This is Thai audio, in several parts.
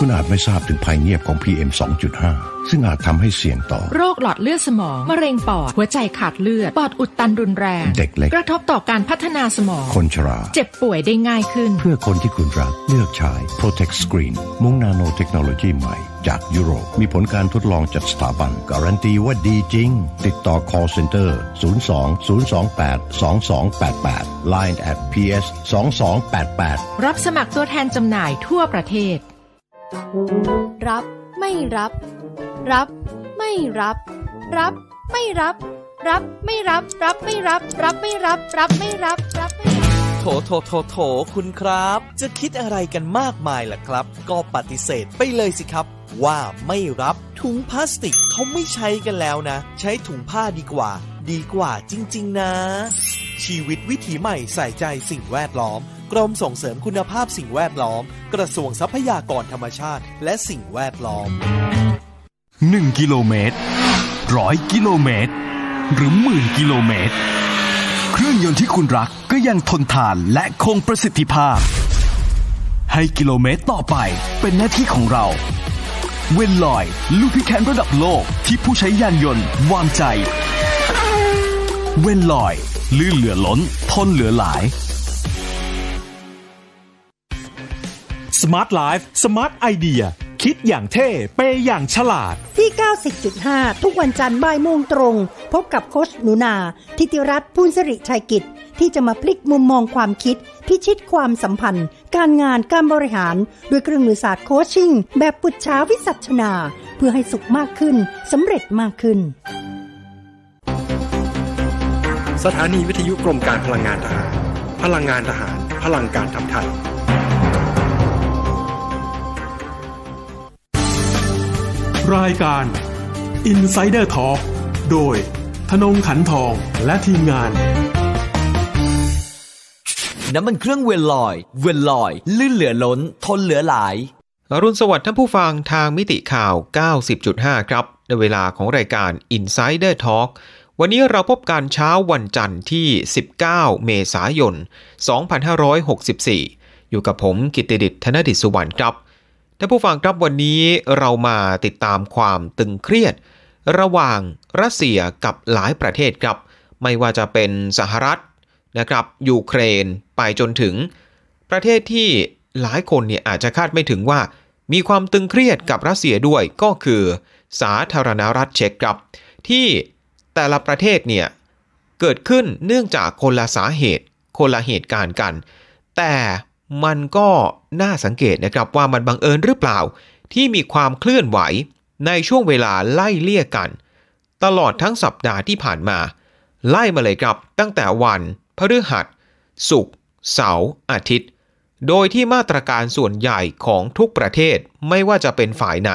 คุณอาจไม่ทราบถึงภัยเงียบของ PM 2.5 ซึ่งอาจทำให้เสี่ยงต่อ โรคหลอดเลือดสมอง มะเร็งปอด หัวใจขาดเลือด ปอดอุดตันรุนแรง เด็กเล็ก กระทบต่อการพัฒนาสมอง คนชรา เจ็บป่วยได้ง่ายขึ้น เพื่อคนที่คุณรัก เลือกใช้ Protect Screen มุ้งนาโนเทคโนโลยีใหม่ จากยุโรป มีผลการทดลองจากสถาบัน การันตีว่าดีจริง ติดต่อ call center 02 028 2288 line at ps 2288รับสมัครตัวแทนจำหน่ายทั่วประเทศ รับ ไม่รับ รับ ไม่รับ รับ ไม่รับ รับไม่รับ รับไม่รับ รับไม่รับ รับไม่รับรับไม่รับโถโถโถโถคุณครับ จะคิดอะไรกันมากมายล่ะครับ ก็ปฏิเสธไปเลยสิครับ ว่าไม่รับถุงพลาสติกเขาไม่ใช้กันแล้วนะ ใช้ถุงผ้าดีกว่า ดีกว่าจริง ๆ นะ ชีวิตวิถีใหม่ใส่ใจสิ่งแวดล้อม กรมส่งเสริมคุณภาพสิ่งแวดล้อม กระทรวงทรัพยากรธรรมชาติ และสิ่งแวดล้อม 1 กิโลเมตรร้อยกิโลเมตร หรือหมื่นกิโลเมตร เครื่องยนต์ที่คุณรักก็ยังทนทานและคงประสิทธิภาพ ให้กิโลเมตรต่อไปเป็นหน้าที่ของเรา เวนลอย ลูพิแคนระดับโลกที่ผู้ใช้ยานยนต์วางใจ เวนลอย ลื่นเหลือล้น ทนเหลือหลาย Smart Life Smart Idea คิดอย่างเท่ เปย์อย่างฉลาด ที่ 90.5 ทุกวันจันทร์บ่ายโมงตรง พบกับโคชหนูนา ทิติรัตน์พูนสิริชัยกิจ ที่จะมาพลิกมุมมองความคิด พิชิตความสัมพันธ์ การงานการบริหาร ด้วยเครื่องมือศาสตร์โคชชิ่ง แบบปุจฉาวิสัชนา เพื่อให้สุขมากขึ้นสำเร็จมากขึ้น สถานีวิทยุกรมการพลังงานทหาร พลังงานทหาร พลังการทำไทย รายการ Insider Talk โดยธนงขันทองและทีมงาน น้ำมันเครื่องเวลลอย เวลลอย ลื่นเหลือล้น ทนเหลือหลายอรุณสวัสดิ์ท่านผู้ฟังทางมิติข่าว 90.5 ครับ ในเวลาของรายการ Insider Talk วันนี้เราพบกันเช้าวันจันทร์ที่ 19 เมษายน 2564 อยู่กับผมกิตติดิษฐ์ธนดิษฐ์สุวรรณครับ ท่านผู้ฟังครับวันนี้เรามาติดตามความตึงเครียด ระหว่างรัสเซียกับหลายประเทศครับ ไม่ว่าจะเป็นสหรัฐนะครับยูเครนไปจนถึง ประเทศที่หลายคนเนี่ยอาจจะคาดไม่ถึงว่า มีความตึงเครียดกับรัสเซียด้วยก็คือ สาธารณรัฐเช็กครับ ที่แต่ละประเทศเนี่ยเกิดขึ้นเนื่องจากคนละสาเหตุคนละเหตุการณ์กัน แต่ มันก็น่าสังเกตนะครับว่ามันบังเอิญหรือเปล่า ที่มีความเคลื่อนไหวในช่วงเวลาไล่เลี่ยกัน ตลอดทั้งสัปดาห์ที่ผ่านมา ไล่มาเลยครับตั้งแต่วันพฤหัส ศุกร์เสาร์อาทิตย์ โดยที่มาตรการส่วนใหญ่ของทุกประเทศไม่ว่าจะเป็นฝ่ายไหน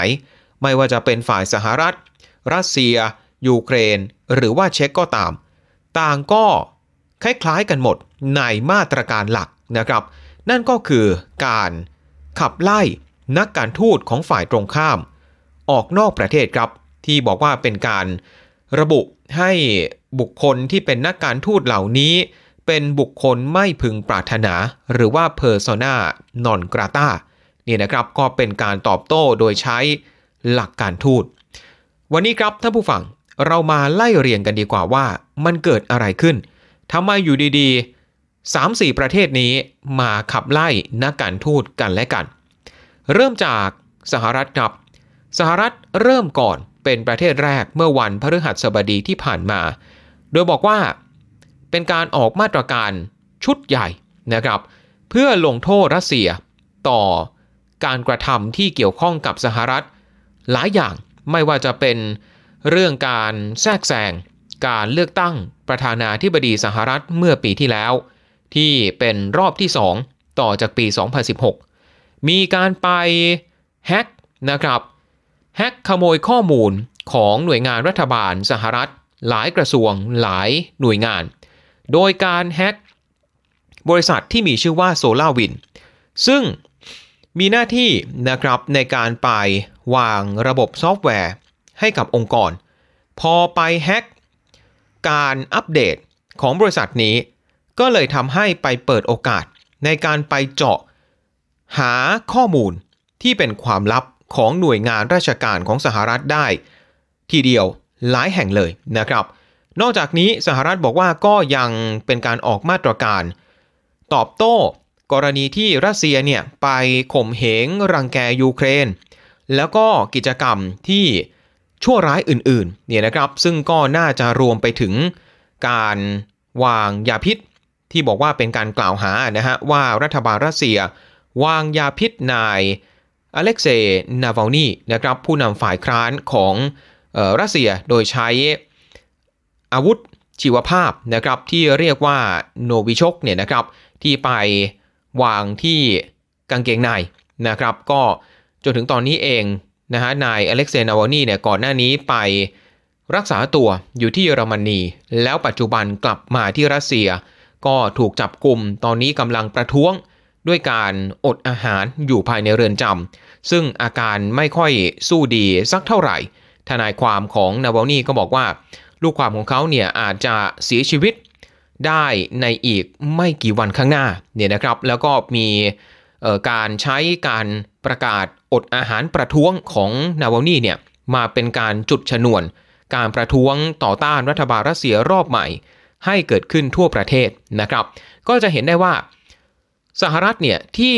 ไม่ว่าจะเป็นฝ่ายสหรัฐ รัสเซีย ยูเครน หรือว่าเช็กก็ตาม ต่างก็คล้ายๆกันหมดในมาตรการหลักนะครับ นั่นก็คือการขับไล่นักการทูตของฝ่ายตรงข้าม ออกนอกประเทศครับ ที่บอกว่าเป็นการระบุให้บุคคลที่เป็นนักการทูตเหล่านี้ เป็นบุคคลไม่พึงปรารถนา หรือว่า persona non grata นี่นะครับก็เป็นการตอบโต้โดยใช้หลักการทูต วันนี้ครับท่านผู้ฟังเรามาไล่เรียงกันดีกว่าว่ามันเกิดอะไรขึ้นทำไมอยู่ดีๆ 3-4 ประเทศนี้มาขับไล่นักการทูตกันและกัน เริ่มจากสหรัฐครับ สหรัฐเริ่มก่อนเป็นประเทศแรกเมื่อวันพฤหัสบดีที่ผ่านมา โดยบอกว่าเป็นการออกมาตรการชุดใหญ่นะครับ เพื่อลงโทษรัสเซียต่อการกระทำที่เกี่ยวข้องกับสหรัฐ หลายอย่างไม่ว่าจะเป็นเรื่องการแทรกแซงการเลือกตั้งประธานาธิบดีสหรัฐเมื่อปีที่แล้ว ที่เป็นรอบที่ 2 ต่อจากปี 2016 มีการไปแฮ็กนะครับแฮ็กขโมยข้อมูลของหน่วยงานรัฐบาลสหรัฐ หลายกระทรวงหลายหน่วยงาน โดยการแฮ็กบริษัทที่มีชื่อว่า SolarWind ซึ่งมีหน้าที่นะครับในการไปวางระบบซอฟต์แวร์ให้กับองค์กร พอไปแฮ็กการอัปเดตของบริษัทนี้ ก็เลยทำให้ไปเปิดโอกาสในการไปเจาะ หาข้อมูลที่เป็นความลับของหน่วยงานราชการของสหรัฐได้ ทีเดียวหลายแห่งเลยนะครับ นอกจากนี้สหรัฐบอกว่าก็ยังเป็นการออกมาตรการ ตอบโต้ กรณีที่รัสเซียเนี่ยไปข่มเหงรังแกยูเครน แล้วก็กิจกรรมที่ชั่วร้ายอื่นๆเนี่ยนะครับ ซึ่งก็น่าจะรวมไปถึงการวางยาพิษ ที่บอกว่าเป็นการกล่าวหานะฮะว่ารัฐบาลรัสเซียวางยาพิษนายอเล็กเซย์นาวานีนะครับผู้นำฝ่ายค้านของออรัสเซียโดยใช้อาวุธชีวภาพนะครับที่เรียกว่าโนวิชกเนี่ยนะครับที่ไปวางที่กางเกงในนะครับก็จนถึงตอนนี้เองนะฮะนายอเล็กเซย์นาวานีเนี่ยก่อนหน้านี้ไปรักษาตัวอยู่ที่เยอรมนีแล้วปัจจุบันกลับมาที่รัสเซีย ก็ถูกจับกลุ่มตอนนี้กำลังประท้วงด้วยการอดอาหารอยู่ภายในเรือนจำซึ่งอาการไม่ค่อยสู้ดีสักเท่าไหร่ ทนายความของนาวานี่ก็บอกว่า ลูกความของเขาเนี่ยอาจจะเสียชีวิตได้ในอีกไม่กี่วันข้างหน้าเนี่ยนะครับ แล้วก็มีการใช้การประกาศอดอาหารประท้วงของนาวานี่เนี่ยมาเป็นการจุดชนวน การประท้วงต่อต้านรัฐบาลรัสเซียรอบใหม่ ให้เกิดขึ้นทั่วประเทศนะครับ ก็จะเห็นได้ว่าสหรัฐเนี่ยที่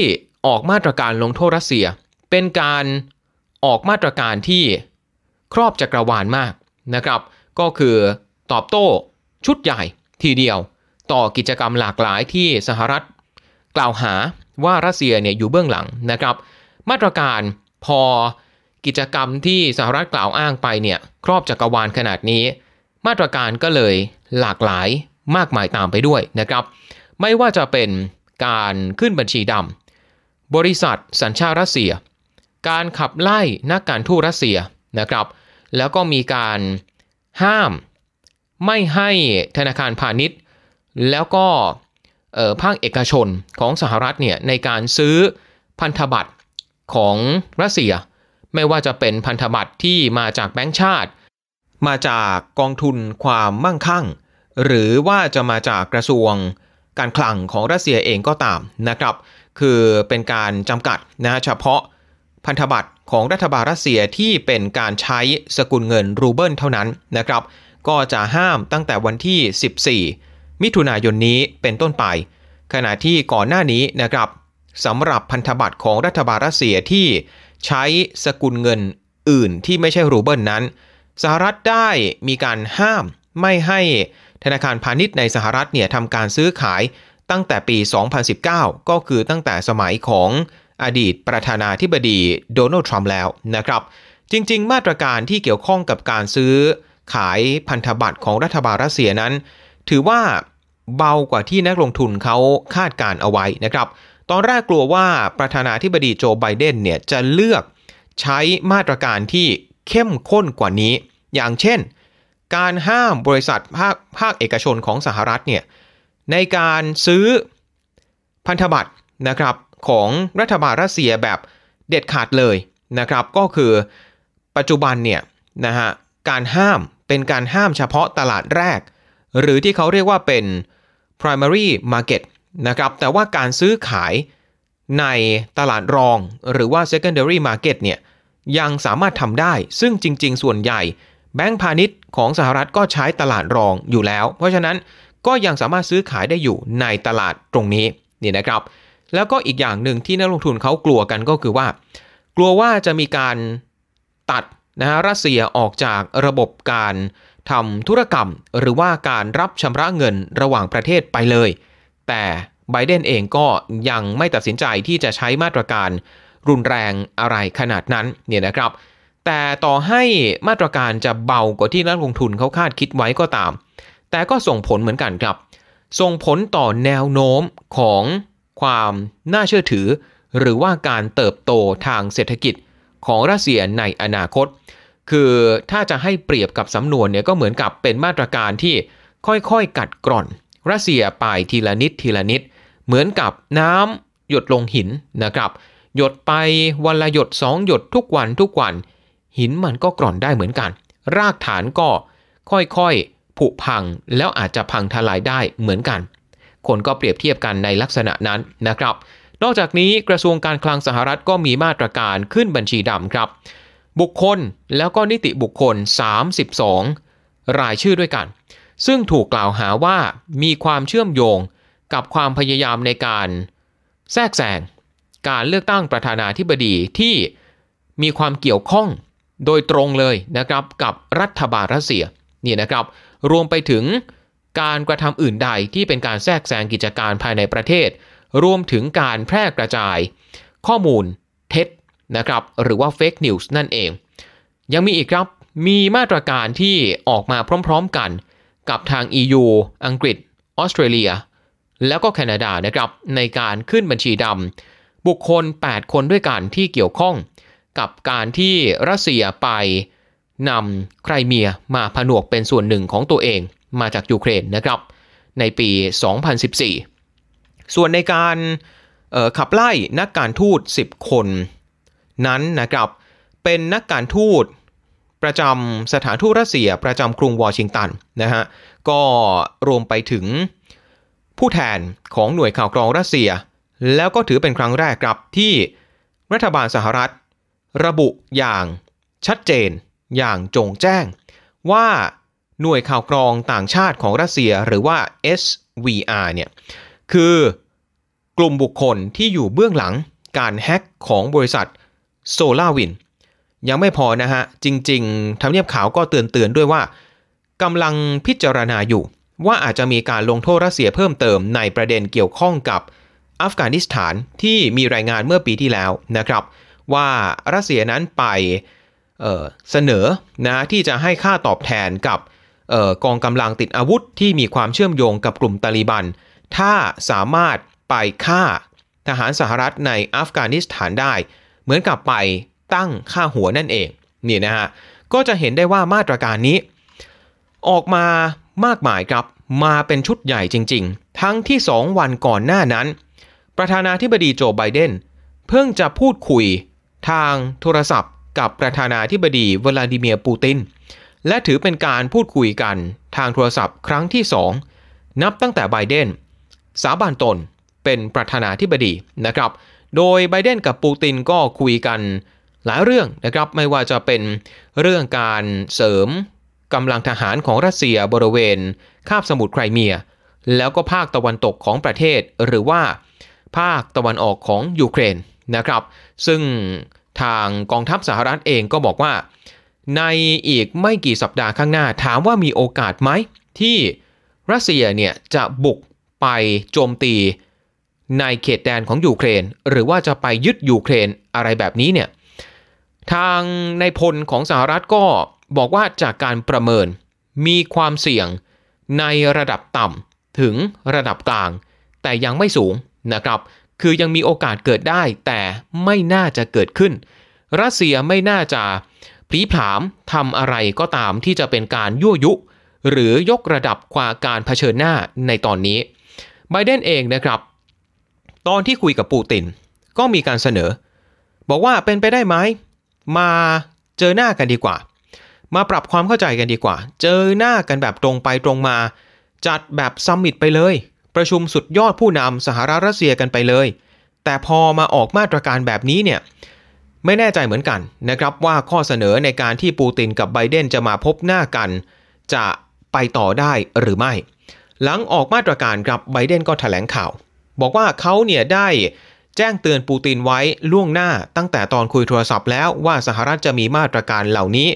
ออกมาตรการลงโทษรัสเซีย เป็นการออกมาตรการที่ครอบจักรวาลมากนะครับ ก็คือตอบโต้ชุดใหญ่ทีเดียว ต่อกิจกรรมหลากหลายที่สหรัฐกล่าวหาว่ารัสเซียเนี่ยอยู่เบื้องหลังนะครับ มาตรการพอกิจกรรมที่สหรัฐกล่าวอ้างไปเนี่ยครอบจักรวาลขนาดนี้ มาตรการก็เลยหลากหลายมากมายตามไปด้วยนะครับ ไม่ว่าจะเป็นการขึ้นบัญชีดำบริษัทสัญชาติรัสเซีย การขับไล่นักการทูตรัสเซียนะครับ แล้วก็มีการห้าม ไม่ให้ธนาคารพาณิชย์ แล้วก็ภาคเอกชนของสหรัฐเนี่ยในการซื้อพันธบัตรของรัสเซีย ไม่ว่าจะเป็นพันธบัตรที่มาจากแบงก์ชาติ มาจากกองทุนความมั่งคั่ง หรือว่าจะมาจากกระทรวงการคลังของรัสเซียเองก็ตามนะครับ คือเป็นการจำกัดนะเฉพาะพันธบัตรของรัฐบาลรัสเซียที่เป็นการใช้สกุลเงินรูเบิลเท่านั้นนะครับ ก็จะห้ามตั้งแต่วันที่ 14 มิถุนายนนี้เป็นต้นไป ขณะที่ก่อนหน้านี้นะครับสำหรับพันธบัตรของรัฐบาลรัสเซียที่ใช้สกุลเงินอื่นที่ไม่ใช่รูเบิลนั้น สหรัฐได้มีการห้ามไม่ให้ธนาคารพาณิชย์ในสหรัฐเนี่ยทำการซื้อขายตั้งแต่ปี 2019 ก็คือตั้งแต่สมัยของอดีตประธานาธิบดีโดนัลด์ทรัมป์แล้วนะครับ จริง ๆ มาตรการที่เกี่ยวข้องกับการซื้อขายพันธบัตรของรัฐบาลรัสเซียนั้น ถือว่าเบากว่าที่นักลงทุนเขาคาดการเอาไว้นะครับ ตอนแรกกลัวว่าประธานาธิบดีโจไบเดนเนี่ยจะเลือกใช้มาตรการที่ เข้มข้นกว่านี้ อย่างเช่น การห้ามบริษัทภาคภาคเอกชนของสหรัฐเนี่ยในการซื้อพันธบัตรนะครับของรัฐบาลรัสเซียแบบเด็ดขาดเลยนะครับ ก็คือปัจจุบันเนี่ยนะฮะการห้ามเป็นการห้ามเฉพาะตลาดแรก หรือที่เขาเรียกว่าเป็น primary market นะครับแต่ว่าการซื้อขายในตลาดรองหรือว่า secondary market เนี่ย ยังสามารถทำได้ ซึ่งจริง ๆ ส่วนใหญ่แบงก์พาณิชย์ของสหรัฐก็ใช้ตลาดรองอยู่แล้ว เพราะฉะนั้นก็ยังสามารถซื้อขายได้อยู่ในตลาดตรงนี้นี่นะครับ แล้วก็อีกอย่างหนึ่งที่นักลงทุนเขากลัวกันก็คือว่า กลัวว่าจะมีการตัดนะฮะรัสเซียออกจากระบบการทำธุรกรรม หรือว่าการรับชำระเงินระหว่างประเทศไปเลย แต่ไบเดนเองก็ยังไม่ตัดสินใจที่จะใช้มาตรการ รุนแรงอะไรขนาดนั้นเนี่ยนะครับ แต่ต่อให้มาตรการจะเบากว่าที่นักลงทุนเขาคาดคิดไว้ก็ตาม แต่ก็ส่งผลเหมือนกันครับ ส่งผลต่อแนวโน้มของความน่าเชื่อถือ หรือว่าการเติบโตทางเศรษฐกิจของรัสเซียในอนาคต คือถ้าจะให้เปรียบกับสำนวนเนี่ยก็เหมือนกับเป็นมาตรการที่ค่อยๆ กัดกร่อน รัสเซียไปทีละนิดทีละนิด เหมือนกับน้ำหยดลงหินนะครับ หยดไปวันละหยดสองหยดทุกวันทุกวัน หินมันก็กร่อนได้เหมือนกัน รากฐานก็ค่อยๆผุพังแล้วอาจจะพังทลายได้เหมือนกัน คนก็เปรียบเทียบกันในลักษณะนั้นนะครับ นอกจากนี้กระทรวงการคลังสหรัฐก็มีมาตรการขึ้นบัญชีดำครับ บุคคลแล้วก็นิติบุคคล 32 รายชื่อด้วยกัน ซึ่งถูกกล่าวหาว่ามีความเชื่อมโยงกับความพยายามในการแทรกแซง การเลือกตั้งประธานาธิบดีที่มีความเกี่ยวข้องโดยตรงเลยนะครับกับรัฐบาลรัสเซียนี่นะครับรวมไปถึงการกระทำอื่นใดที่เป็นการแทรกแซงกิจการภายในประเทศ รวมถึงการแพร่กระจาย ข้อมูลเท็จนะครับหรือว่าเฟกนิวส์นั่นเอง ยังมีอีกครับมีมาตรการที่ออกมาพร้อมๆกัน กับทาง EU อังกฤษ ออสเตรเลีย แล้วก็แคนาดานะครับในการขึ้นบัญชีดำ บุคคล 8 คนด้วยกันที่เกี่ยวข้องกับการที่รัสเซียไปนำไครเมียมาผนวกเป็นส่วนหนึ่งของตัวเองมาจากยูเครนนะครับ ในปี 2014 ส่วนในการขับไล่นักการทูต 10 คนนั้นนะครับ เป็นนักการทูตประจำสถานทูตรัสเซียประจำกรุงวอชิงตันนะฮะก็รวมไปถึงผู้แทนของหน่วยข่าวกรองรัสเซีย แล้วก็ถือเป็นครั้งแรกครับที่รัฐบาลสหรัฐ ระบุอย่างชัดเจน อย่างจงแจ้ง ว่าหน่วยข่าวกรองต่างชาติของรัสเซียหรือว่า SVR เนี่ยคือกลุ่มบุคคลที่อยู่เบื้องหลังการแฮ็กของบริษัท SolarWind ยังไม่พอนะฮะ จริงๆทำเนียบขาวก็เตือนเตือนด้วยว่ากำลังพิจารณาอยู่ ว่าอาจจะมีการลงโทษรัสเซียเพิ่มเติมในประเด็นเกี่ยวข้องกับ อัฟกานิสถานที่มีรายงานเมื่อปีที่แล้วนะครับ ว่ารัสเซียนั้นไปเเสนอนะที่จะให้ค่าตอบแทนกับออกองกำลังติดอาวุธที่มีความเชื่อมโยงกับกลุ่มตาลิบัน ถ้าสามารถไปฆ่าทหารสหรัฐในอัฟกานิสถานได้ เหมือนกับไปตั้งค่าหัวนั่นเองนี่นะฮะก็จะเห็นได้ว่ามาตรการนี้ ออกมามากมายครับมาเป็นชุดใหญ่จริง ๆ ทั้งที่ 2 วันก่อนหน้านั้น ประธานาธิบดีโจไบเดนเพิ่งจะพูดคุยทางโทรศัพท์ กับประธานาธิบดีวลาดิเมียร์ปูติน และถือเป็นการพูดคุยกันทางโทรศัพท์ครั้งที่ 2 นับตั้งแต่ไบเดนสาบานตนเป็นประธานาธิบดีนะครับ โดยไบเดนกับปูตินก็คุยกันหลายเรื่องนะครับไม่ว่าจะเป็นเรื่องการเสริมกำลังทหารของรัสเซียบริเวณ คาบสมุทรไครเมีย แล้วก็ภาคตะวันตกของประเทศ หรือว่า ภาคตะวันออกของยูเครนนะครับ ซึ่งทางกองทัพสหรัฐเองก็บอกว่า ในอีกไม่กี่สัปดาห์ข้างหน้าถามว่ามีโอกาสไหม ที่รัสเซียเนี่ยจะบุกไปโจมตีในเขตแดนของยูเครน หรือว่าจะไปยึดยูเครนอะไรแบบนี้เนี่ยทางในพลของสหรัฐก็บอกว่าจากการประเมินมีความเสี่ยงในระดับต่ำถึงระดับกลาง แต่ยังไม่สูง นะครับ คือยังมีโอกาสเกิดได้แต่ไม่น่าจะเกิดขึ้น รัสเซียไม่น่าจะพลีผามทำอะไรก็ตามที่จะเป็นการยั่วยุ หรือยกระดับความการเผชิญหน้าในตอนนี้ไบเดนเองนะครับ ตอนที่คุยกับปูตินก็มีการเสนอ บอกว่าเป็นไปได้ไหมมาเจอหน้ากันดีกว่า มาปรับความเข้าใจกันดีกว่า เจอหน้ากันแบบตรงไปตรงมา จัดแบบซัมมิตไปเลย ประชุมสุดยอดผู้นำสหรัฐรัสเซียกันไปเลย แต่พอมาออกมาตรการแบบนี้เนี่ยไม่แน่ใจเหมือนกันนะครับว่าข้อเสนอในการที่ปูตินกับไบเดนจะมาพบหน้ากัน จะไปต่อได้หรือไม่ หลังออกมาตรการครับไบเดนก็ถแถลงข่าว บอกว่าเขาเนี่ยได้แจ้งเตือนปูตินไว้ล่วงหน้าตั้งแต่ตอนคุยโทรศัพท์แล้วว่าสหรัฐจะมีมาตรการเหล่านี้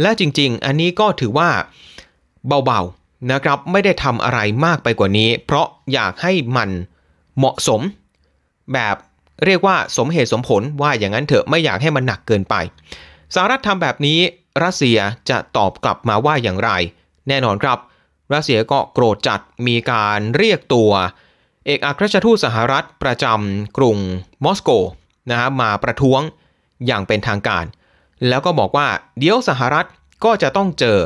และจริงๆ อันนี้ก็ถือว่าเบา นะครับไม่ได้ทำอะไรมากไปกว่านี้ เพราะอยากให้มันเหมาะสม แบบเรียกว่าสมเหตุสมผลว่าอย่างนั้นเถอะไม่อยากให้มันหนักเกินไปสหรัฐทำแบบนี้รัสเซียจะตอบกลับมาว่าอย่างไร แน่นอนครับรัสเซียก็โกรธจัดมีการเรียกตัว เอกอัครราชทูตสหรัฐประจำกรุงมอสโกนะฮะมาประท้วงอย่างเป็นทางการ แล้วก็บอกว่าเดี๋ยวสหรัฐก็จะต้องเจอ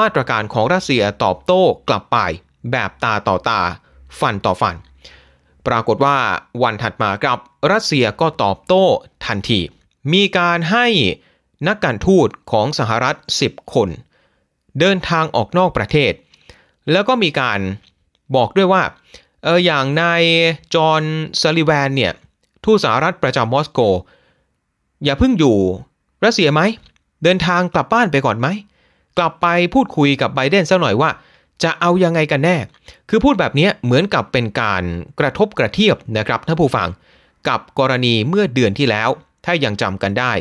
มาตรการของรัสเซียตอบโต้กลับไปแบบตาต่อตา ฟันต่อฟัน ปรากฏว่าวันถัดมากับรัสเซียก็ตอบโต้ทันที มีการให้นักการทูตของสหรัฐ 10 คน เดินทางออกนอกประเทศ แล้วก็มีการบอกด้วยว่าเอออย่างนายจอห์นซัลิแวนเนี่ยทูตสหรัฐประจำมอสโก อย่าเพิ่งอยู่รัสเซียไหม เดินทางกลับบ้านไปก่อนไหม กลับไปพูดคุยกับไบเดนสักหน่อยว่า จะเอายังไงกันแน่ คือพูดแบบนี้เหมือนกับเป็นการกระทบกระเทียบนะครับท่านผู้ฟัง กับกรณีเมื่อเดือนที่แล้ว ถ้ายังจำกันได้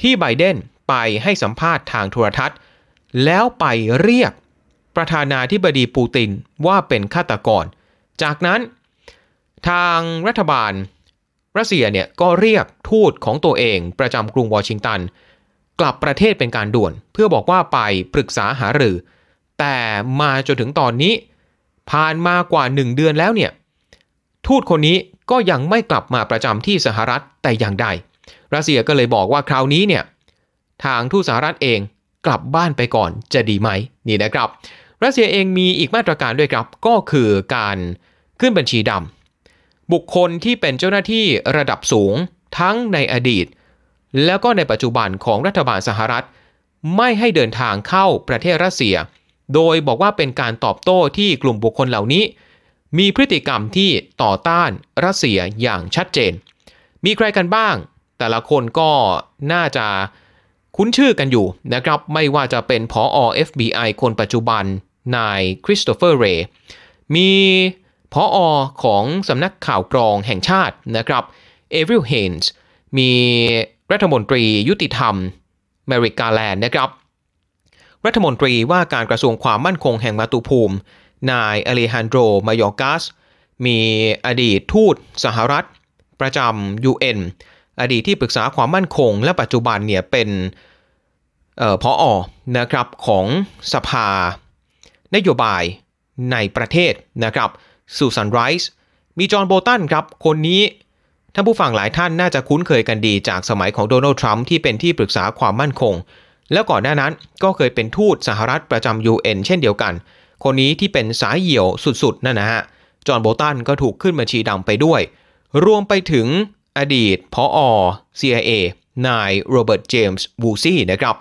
ที่ไบเดนไปให้สัมภาษณ์ทางโทรทัศน์ แล้วไปเรียกประธานาธิบดีปูตินว่าเป็นฆาตกร จากนั้น ทางรัฐบาลรัสเซียเนี่ยก็เรียกทูตของตัวเองประจำกรุงวอชิงตัน กลับประเทศเป็นการด่วน เพื่อบอกว่าไปปรึกษาหารือ แต่มาจนถึงตอนนี้ ผ่านมากว่าหนึ่งเดือนแล้วเนี่ย ทูตคนนี้ก็ยังไม่กลับมาประจำที่สหรัฐแต่อย่างใด รัสเซียก็เลยบอกว่าคราวนี้เนี่ยทางทูตสหรัฐเองกลับบ้านไปก่อนจะดีไหมนี่นะครับ รัสเซียเองมีอีกมาตรการด้วยครับ ก็คือการขึ้นบัญชีดำบุคคลที่เป็นเจ้าหน้าที่ระดับสูงทั้งในอดีต แล้วก็ในปัจจุบันของรัฐบาลสหรัฐ ไม่ให้เดินทางเข้าประเทศรัสเซีย โดยบอกว่าเป็นการตอบโต้ที่กลุ่มบุคคลเหล่านี้ มีพฤติกรรมที่ต่อต้านรัสเซียอย่างชัดเจน มีใครกันบ้าง แต่ละคนก็น่าจะคุ้นชื่อกันอยู่นะครับ ไม่ว่าจะเป็นผอ FBI คนปัจจุบันนายคริสโตเฟอร์เรย์มีผออของสำนักข่าวกรองแห่งชาตินะครับเอวิลเฮนส์มี รัฐมนตรียุติธรรมเมริกาแลนด์นะครับ รัฐมนตรีว่าการกระทรวงความมั่นคงแห่งมาตุภูมิ นายอเลฮันโดรมายอกัส มีอดีตทูตสหรัฐ ประจำ UN อดีตที่ปรึกษาความมั่นคง และปัจจุบันเนี่ยเป็นพออนะครับของสภา นโยบายในประเทศนะครับซูซานไรส์มีจอห์นโบลตันครับ คนนี้ ท่านผู้ฟังหลายท่านน่าจะคุ้นเคยกันดีจากสมัยของโดนัลด์ทรัมป์ที่เป็นที่ปรึกษาความมั่นคง แล้วก่อนหน้านั้นก็เคยเป็นทูตสหรัฐประจำ UN เช่นเดียวกัน คนนี้ที่เป็นสายเหี่ยวสุดๆ นั่นนะฮะ จอห์นโบลตันก็ถูกขึ้นบัญชีดำไปด้วย รวมไปถึงอดีตพออ CIA นายโรเบิร์ตเจมส์วูลซีย์นะครับ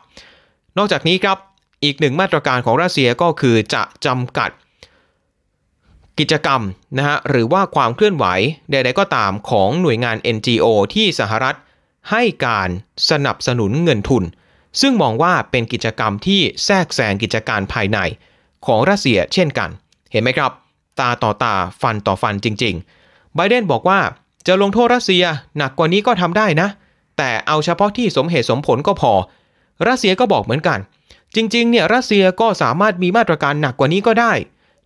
นอกจากนี้ครับ อีกหนึ่งมาตรการของรัสเซียก็คือจะจำกัด กิจกรรมนะฮะหรือว่าความเคลื่อนไหวใดๆก็ตามของหน่วยงาน NGO ที่สหรัฐให้การสนับสนุนเงินทุน ซึ่งมองว่าเป็นกิจกรรมที่แทรกแซงกิจการภายในของรัสเซียเช่นกัน เห็นไหมครับ ตาต่อตาฟันต่อฟันจริงๆไบเดนบอกว่าจะลงโทษรัสเซียหนักกว่านี้ก็ทำได้นะ แต่เอาเฉพาะที่สมเหตุสมผลก็พอ รัสเซียก็บอกเหมือนกัน จริงๆเนี่ยรัสเซียก็สามารถมีมาตรการหนักกว่านี้ก็ได้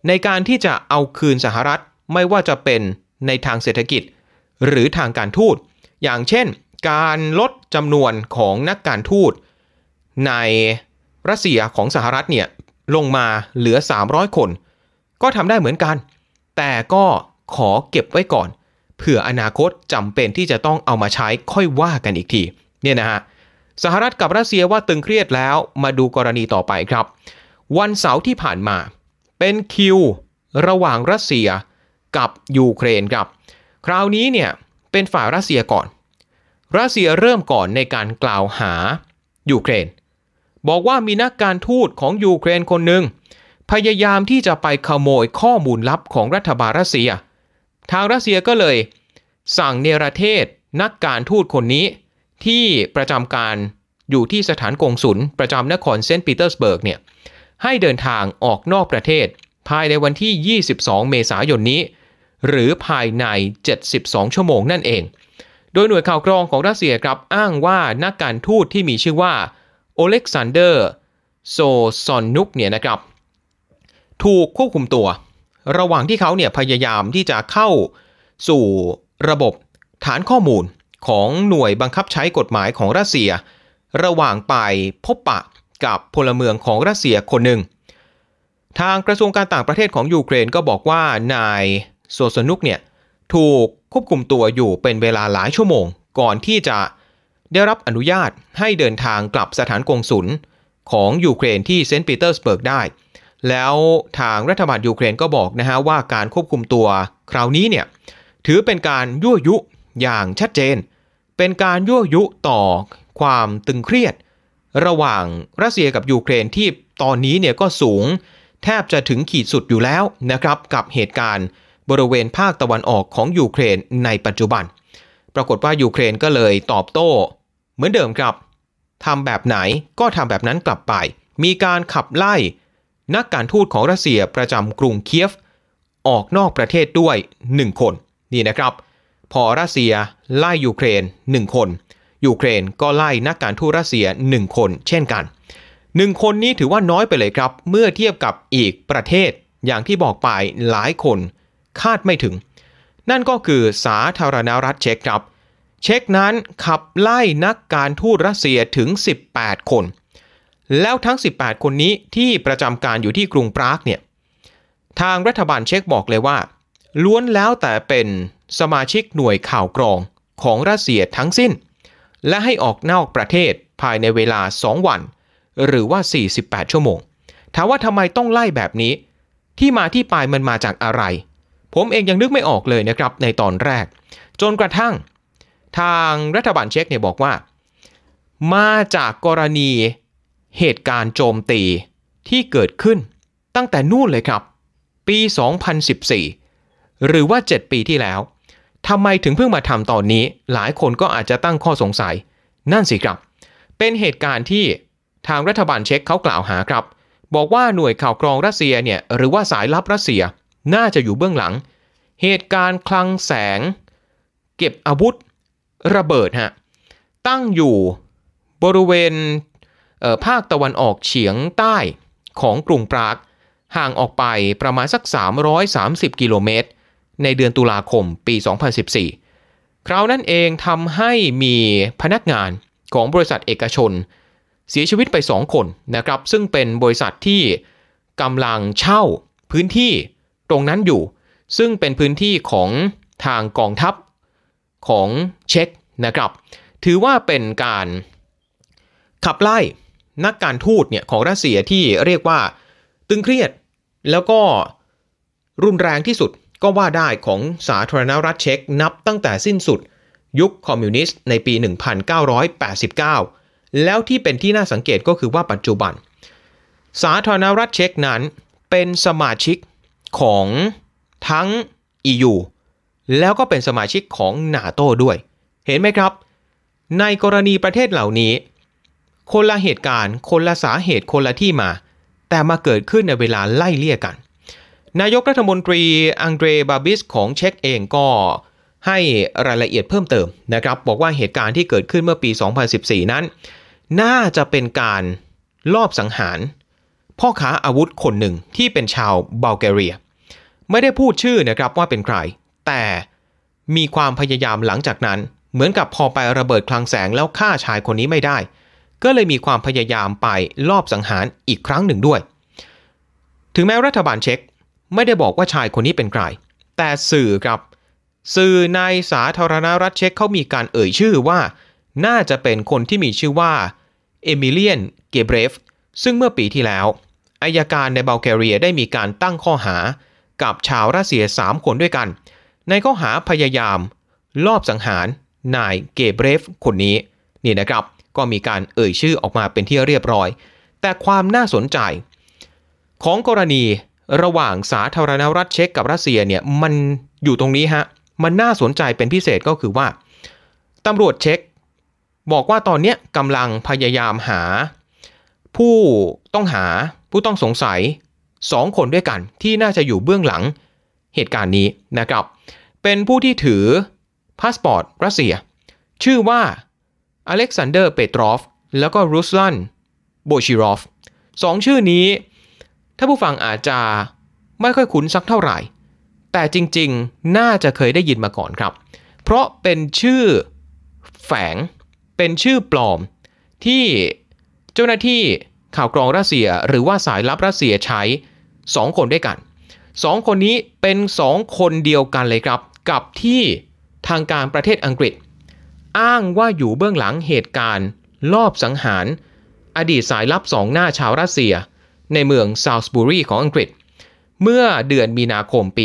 ในการที่จะเอาคืนสหรัฐไม่ว่าจะเป็นในทางเศรษฐกิจ หรือทางการทูต อย่างเช่น การลดจำนวนของนักการทูต ในรัสเซียของสหรัฐเนี่ยลงมาเหลือ 300 คน ก็ทำได้เหมือนกัน แต่ก็ขอเก็บไว้ก่อน เผื่ออนาคตจำเป็นที่จะต้องเอามาใช้ค่อยว่ากันอีกทีเนี่ยนะฮะสหรัฐกับรัสเซียว่าตึงเครียดแล้วมาดูกรณีต่อไปครับ วันเสาร์ที่ผ่านมา เป็นคิวระหว่างรัสเซียกับยูเครนครับ คราวนี้เนี่ยเป็นฝ่ายรัสเซียก่อน รัสเซียเริ่มก่อนในการกล่าวหายูเครน บอกว่ามีนักการทูตของยูเครนคนหนึ่งพยายามที่จะไปขโมยข้อมูลลับของรัฐบาลรัสเซีย ทางรัสเซียก็เลย สั่งเนรเทศนักการทูตคนนี้ ที่ประจำการอยู่ที่สถานกงศุลประจำนครเซนต์ปีเตอร์สเบิร์กเนี่ย ให้เดินทางออกนอกประเทศ ภายในวันที่ 22 เมษายนนี้ หรือภายใน 72 ชั่วโมงนั่นเอง โดยหน่วยข่าวกรองของรัสเซียครับอ้างว่านักการทูตที่มีชื่อว่าโอเล็กซานเดอร์โซซอนนุกเนี่ยนะครับ ถูกควบคุมตัว ระหว่างที่เขาเนี่ยพยายามที่จะเข้าสู่ระบบฐานข้อมูลของหน่วยบังคับใช้กฎหมายของรัสเซีย ระหว่างไปพบปะ กับพลเมืองของรัสเซียคนหนึ่ง ทางกระทรวงการต่างประเทศของยูเครนก็บอกว่านายโซสนุกเนี่ยถูกควบคุมตัวอยู่เป็นเวลาหลายชั่วโมง ก่อนที่จะได้รับอนุญาตให้เดินทางกลับสถานกงศุลของยูเครนที่เซนต์ปีเตอร์สเบิร์กได้ แล้วทางรัฐบาลยูเครนก็บอกนะฮะว่าการควบคุมตัวคราวนี้เนี่ยถือเป็นการยั่วยุอย่างชัดเจน เป็นการยั่วยุต่อความตึงเครียด ระหว่างรัสเซียกับยูเครนที่ตอนนี้เนี่ยก็สูง แทบจะถึงขีดสุดอยู่แล้วนะครับกับเหตุการณ์บริเวณภาคตะวันออกของยูเครนในปัจจุบัน ปรากฏว่ายูเครนก็เลยตอบโต้ เหมือนเดิมครับทำแบบไหนก็ทำแบบนั้นกลับไป มีการขับไล่ นักการทูตของรัสเซียประจำกรุงเคียฟ ออกนอกประเทศด้วย 1 คน นี่นะครับ พอรัสเซียไล่ยูเครน 1 คน ยูเครนก็ไล่นักการทูตรัสเซีย 1 คนเช่นกัน 1 คนนี้ถือว่าน้อยไปเลยครับ เมื่อเทียบกับอีกประเทศอย่างที่บอกไปหลายคนคาดไม่ถึง นั่นก็คือสาธารณรัฐเช็กครับ เช็กนั้นขับไล่นักการทูตรัสเซียถึง 18 คน แล้วทั้ง 18 คนนี้ที่ประจำการอยู่ที่กรุงปรากเนี่ยทางรัฐบาลเช็กบอกเลยว่า ล้วนแล้วแต่เป็นสมาชิกหน่วยข่าวกรองของรัสเซียทั้งสิ้น และให้ออกนอกประเทศภายในเวลา 2 วัน หรือว่า 48 ชั่วโมง ถามว่าทำไมต้องไล่แบบนี้ ที่มาที่ไปมันมาจากอะไร ผมเองยังนึกไม่ออกเลยนะครับในตอนแรก จนกระทั่ง ทางรัฐบาลเช็กเนี่ยบอกว่า มาจากกรณีเหตุการณ์โจมตีที่เกิดขึ้นตั้งแต่นู่นเลยครับ ปี 2014 หรือว่า 7 ปีที่แล้ว ทำไมถึงเพิ่งมาทำตอนนี้ หลายคนก็อาจจะตั้งข้อสงสัย นั่นสิครับ เป็นเหตุการณ์ที่ทางรัฐบาลเช็กเขากล่าวหาครับ บอกว่าหน่วยข่าวกรองรัสเซียเนี่ยหรือว่าสายลับรัสเซียน่าจะอยู่เบื้องหลัง เหตุการณ์คลังแสง เก็บอาวุธระเบิดฮะตั้งอยู่บริเวณภาคตะวันออกเฉียงใต้ของกรุงปราก ห่างออกไปประมาณสัก 330 กิโลเมตร ในเดือนตุลาคมปี 2014 คราวนั้นเองทำให้มีพนักงานของบริษัทเอกชน เสียชีวิตไป 2 คนนะครับ ซึ่งเป็นบริษัทที่กำลังเช่าพื้นที่ตรงนั้นอยู่ ซึ่งเป็นพื้นที่ของทางกองทัพของเช็กนะครับ ถือว่าเป็นการขับไล่นักการทูตเนี่ยของรัสเซียที่เรียกว่าตึงเครียดแล้วก็รุนแรงที่สุด ก็ว่าได้ของสาธารณรัฐเช็กนับตั้งแต่สิ้นสุด ยุคคอมมิวนิสต์ในปี 1989 แล้วที่เป็นที่น่าสังเกตก็คือว่าปัจจุบัน สาธารณรัฐเช็กนั้นเป็นสมาชิกของทั้ง EU แล้วก็เป็นสมาชิกของนาโตด้วย เห็นไหมครับ ในกรณีประเทศเหล่านี้ คนละเหตุการณ์ คนละสาเหตุคนละที่มา แต่มาเกิดขึ้นในเวลาไล่เลี่ยกัน นายกรัฐมนตรีอังเดรบาบิสของเช็กเองก็ให้รายละเอียดเพิ่มเติมนะครับ บอกว่าเหตุการณ์ที่เกิดขึ้นเมื่อปี 2014 นั้น น่าจะเป็นการลอบสังหาร พ่อค้าอาวุธคนหนึ่งที่เป็นชาวบัลแกเรีย ไม่ได้พูดชื่อนะครับว่าเป็นใคร แต่มีความพยายามหลังจากนั้น เหมือนกับพอไประเบิดคลังแสงแล้วฆ่าชายคนนี้ไม่ได้ ก็เลยมีความพยายามไปลอบสังหารอีกครั้งหนึ่งด้วย ถึงแม้รัฐบาลเช็ก ไม่ได้บอกว่าชายคนนี้เป็นใคร แต่สื่อครับสื่อในสาธารณรัฐเช็กเขามีการเอ่ยชื่อว่า น่าจะเป็นคนที่มีชื่อว่าเอมิเลียน เกเบรฟ ซึ่งเมื่อปีที่แล้วอายการในบัลแกเรียได้มีการตั้งข้อหากับชาวรัสเซีย 3 คนด้วยกัน ในข้อหาพยายาม ลอบสังหารนายเกเบรฟคนนี้นี่นะครับ ก็มีการเอ่ยชื่อออกมาเป็นที่เรียบร้อย แต่ความน่าสนใจ ของกรณี ระหว่างสาธารณรัฐเช็กกับรัสเซียเนี่ยมันอยู่ตรงนี้ฮะมันน่าสนใจเป็นพิเศษก็คือว่าตำรวจเช็กบอกว่าตอนนี้กำลังพยายามหา ผู้ต้องหาผู้ต้องสงสัย 2 คนด้วยกันที่น่าจะอยู่เบื้องหลังเหตุการณ์นี้นะครับ เป็นผู้ที่ถือพาสปอร์ตรัสเซีย ชื่อว่าอเล็กซานเดอร์เปโตรฟแล้วก็รุสลันโบชิรอฟสองชื่อนี้ ถ้าผู้ฟังอาจจะไม่ค่อยคุ้นสักเท่าไหร่ แต่จริงๆ น่าจะเคยได้ยินมาก่อนครับ เพราะเป็นชื่อแฝง เป็นชื่อปลอม ที่เจ้าหน้าที่ข่าวกรองรัสเซีย หรือว่าสายลับรัสเซียใช้ 2 คนด้วยกัน 2 คนนี้เป็น 2 คนเดียวกันเลยครับ กับที่ทางการประเทศอังกฤษ อ้างว่าอยู่เบื้องหลังเหตุการณ์ ลอบสังหาร อดีตสายลับสองหน้าชาวรัสเซีย ในเมืองซอลส์บรีของอังกฤษ เมื่อเดือนมีนาคมปี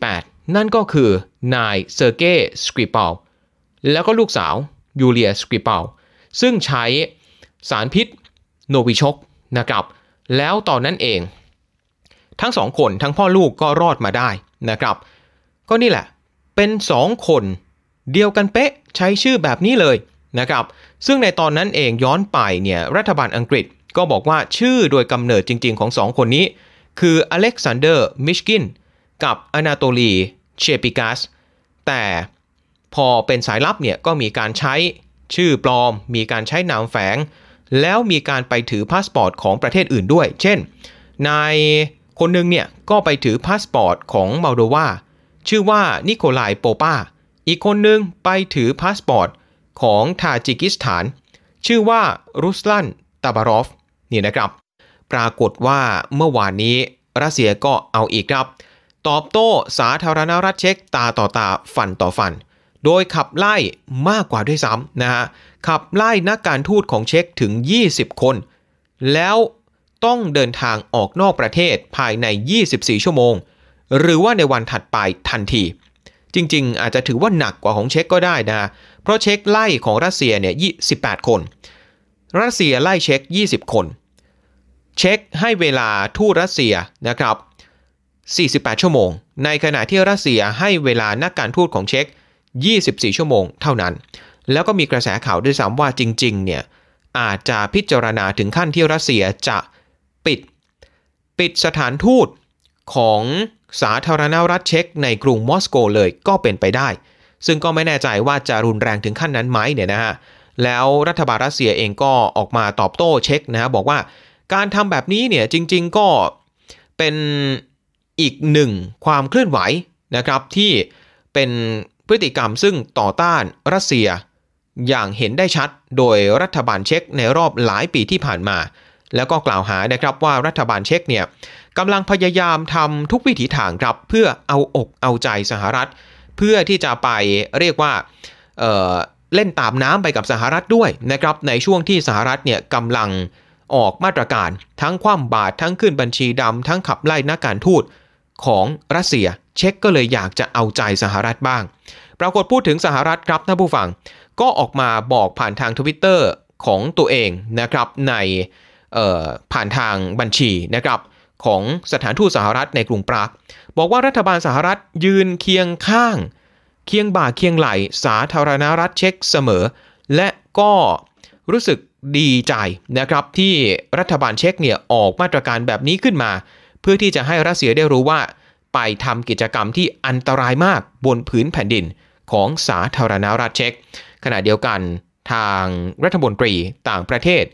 2018 นั่นก็คือนายเซอร์เกย์สกริปาลแล้วก็ลูกสาวยูเลียสกริปาลซึ่งใช้สารพิษโนวิช็อกนะครับ แล้วตอนนั้นเอง ทั้งสองคนทั้งพ่อลูกก็รอดมาได้นะครับ ก็นี่แหละ เป็นสองคนเดียวกันเป๊ะใช้ชื่อแบบนี้เลยนะครับ ซึ่งในตอนนั้นเองย้อนไปเนี่ยรัฐบาลอังกฤษ ก็บอกว่าชื่อโดยกำเนิดจริง ๆ ของสองคนนี้ คืออเล็กซานเดอร์มิชกินกับอนาโตลีเชปิกาแต่พอเป็นสายลับเนี่ยก็มีการใช้ชื่อปลอม มีการใช้นามแฝง แล้วมีการไปถือพาสปอร์ตของประเทศอื่นด้วย เช่น นายคนหนึ่งเนี่ยก็ไปถือพาสปอร์ตของมอลโดวาชื่อว่านิโคลายโปปาอีกคนหนึ่งไปถือพาสปอร์ตของทาจิกิสถาน ชื่อว่ารุสลันตาบารอฟ นี่นะครับ ปรากฏว่าเมื่อวานนี้รัสเซียก็เอาอีกครับ ตอบโต้สาธารณรัฐเช็กตาต่อตาฟันต่อฟัน โดยขับไล่มากกว่าด้วยซ้ำนะฮะขับไล่นักการทูตของเช็กถึง 20 คน แล้วต้องเดินทางออกนอกประเทศภายใน 24 ชั่วโมง หรือว่าในวันถัดไปทันที จริงๆ อาจจะถือว่าหนักกว่าของเช็กก็ได้นะ เพราะเช็กไล่ของรัสเซียเนี่ย18คน รัสเซียไล่เช็ก20 คน เช็กให้เวลาทูตรัสเซียนะครับ 48 ชั่วโมง ในขณะที่รัสเซียให้เวลานักการทูตของเช็ก24 ชั่วโมงเท่านั้น แล้วก็มีกระแสข่าวด้วยซ้ำว่าจริงๆ เนี่ยอาจจะพิจารณาถึงขั้นที่รัสเซียจะปิด ปิดสถานทูตของสาธารณรัฐเช็กในกรุงมอสโกเลยก็เป็นไปได้ ซึ่งก็ไม่แน่ใจว่าจะรุนแรงถึงขั้นนั้นไหมเนี่ยนะฮะ แล้วรัฐบาลรัสเซียเองก็ออกมาตอบโต้เช็กนะฮะบอกว่าการทำแบบนี้เนี่ยจริง ๆก็เป็นอีกหนึ่งความเคลื่อนไหวนะครับที่เป็นพฤติกรรมซึ่งต่อต้านรัสเซีย อย่างเห็นได้ชัดโดยรัฐบาลเช็กในรอบหลายปีที่ผ่านมา แล้วก็กล่าวหานะครับว่ารัฐบาลเช็กเนี่ยกำลังพยายามทำทุกวิถีทางครับเพื่อเอาอกเอาใจสหรัฐ เพื่อที่จะไปเรียกว่า เล่นตามน้ำไปกับสหรัฐด้วยนะครับในช่วงที่สหรัฐเนี่ยกำลังออกมาตรการ ทั้งคว่ำบาตรทั้งขึ้นบัญชีดำทั้งขับไล่นักการทูตของรัสเซีย เช็กก็เลยอยากจะเอาใจสหรัฐบ้าง ปรากฏพูดถึงสหรัฐครับท่านผู้ฟัง ก็ออกมาบอกผ่านทางทวิตเตอร์ของตัวเองนะครับในผ่านทางบัญชีนะครับของสถานทูตสหรัฐในกรุงปราก บอกว่ารัฐบาลสหรัฐยืนเคียงข้าง เคียงบ่าเคียงไหลสาธารณรัฐเช็กเสมอ และก็รู้สึกดีใจนะครับที่รัฐบาลเช็กเนี่ยออกมาตรการแบบนี้ขึ้นมา เพื่อที่จะให้รัสเซียได้รู้ว่า ไปทำกิจกรรมที่อันตรายมากบนผืนแผ่นดินของสาธารณรัฐเช็กขณะเดียวกันทางรัฐมนตรีต่างประเทศ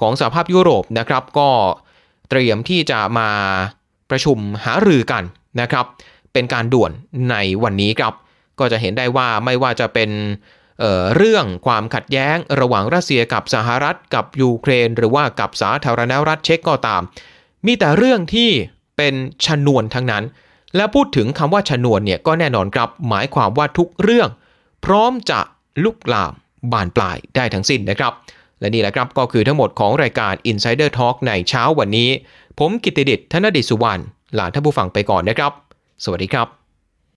ของสหภาพยุโรปนะครับก็เตรียมที่จะมาประชุมหารือกันนะครับ เป็นการด่วนในวันนี้ครับ ก็จะเห็นได้ว่าไม่ว่าจะเป็นเเรื่องความขัดแย้งระหว่างรัสเซียกับสหรัฐ กับยูเครน หรือว่ากับสาธารณรัฐเช็กก็ตาม มีแต่เรื่องที่เป็นชนวนทั้งนั้น และพูดถึงคำว่าชนวนเนี่ยก็แน่นอนครับหมายความว่าทุกเรื่อง พร้อมจะลุกลามบานปลายได้ทั้งสิ้นนะครับ และนี่แหละครับก็คือทั้งหมดของรายการ Insider Talk ในเช้าวันนี้ ผมกิติดิษฐ์ธนดิษสุวรรณลาท่านผู้ฟังไปก่อนนะครับ สวัสดีครับ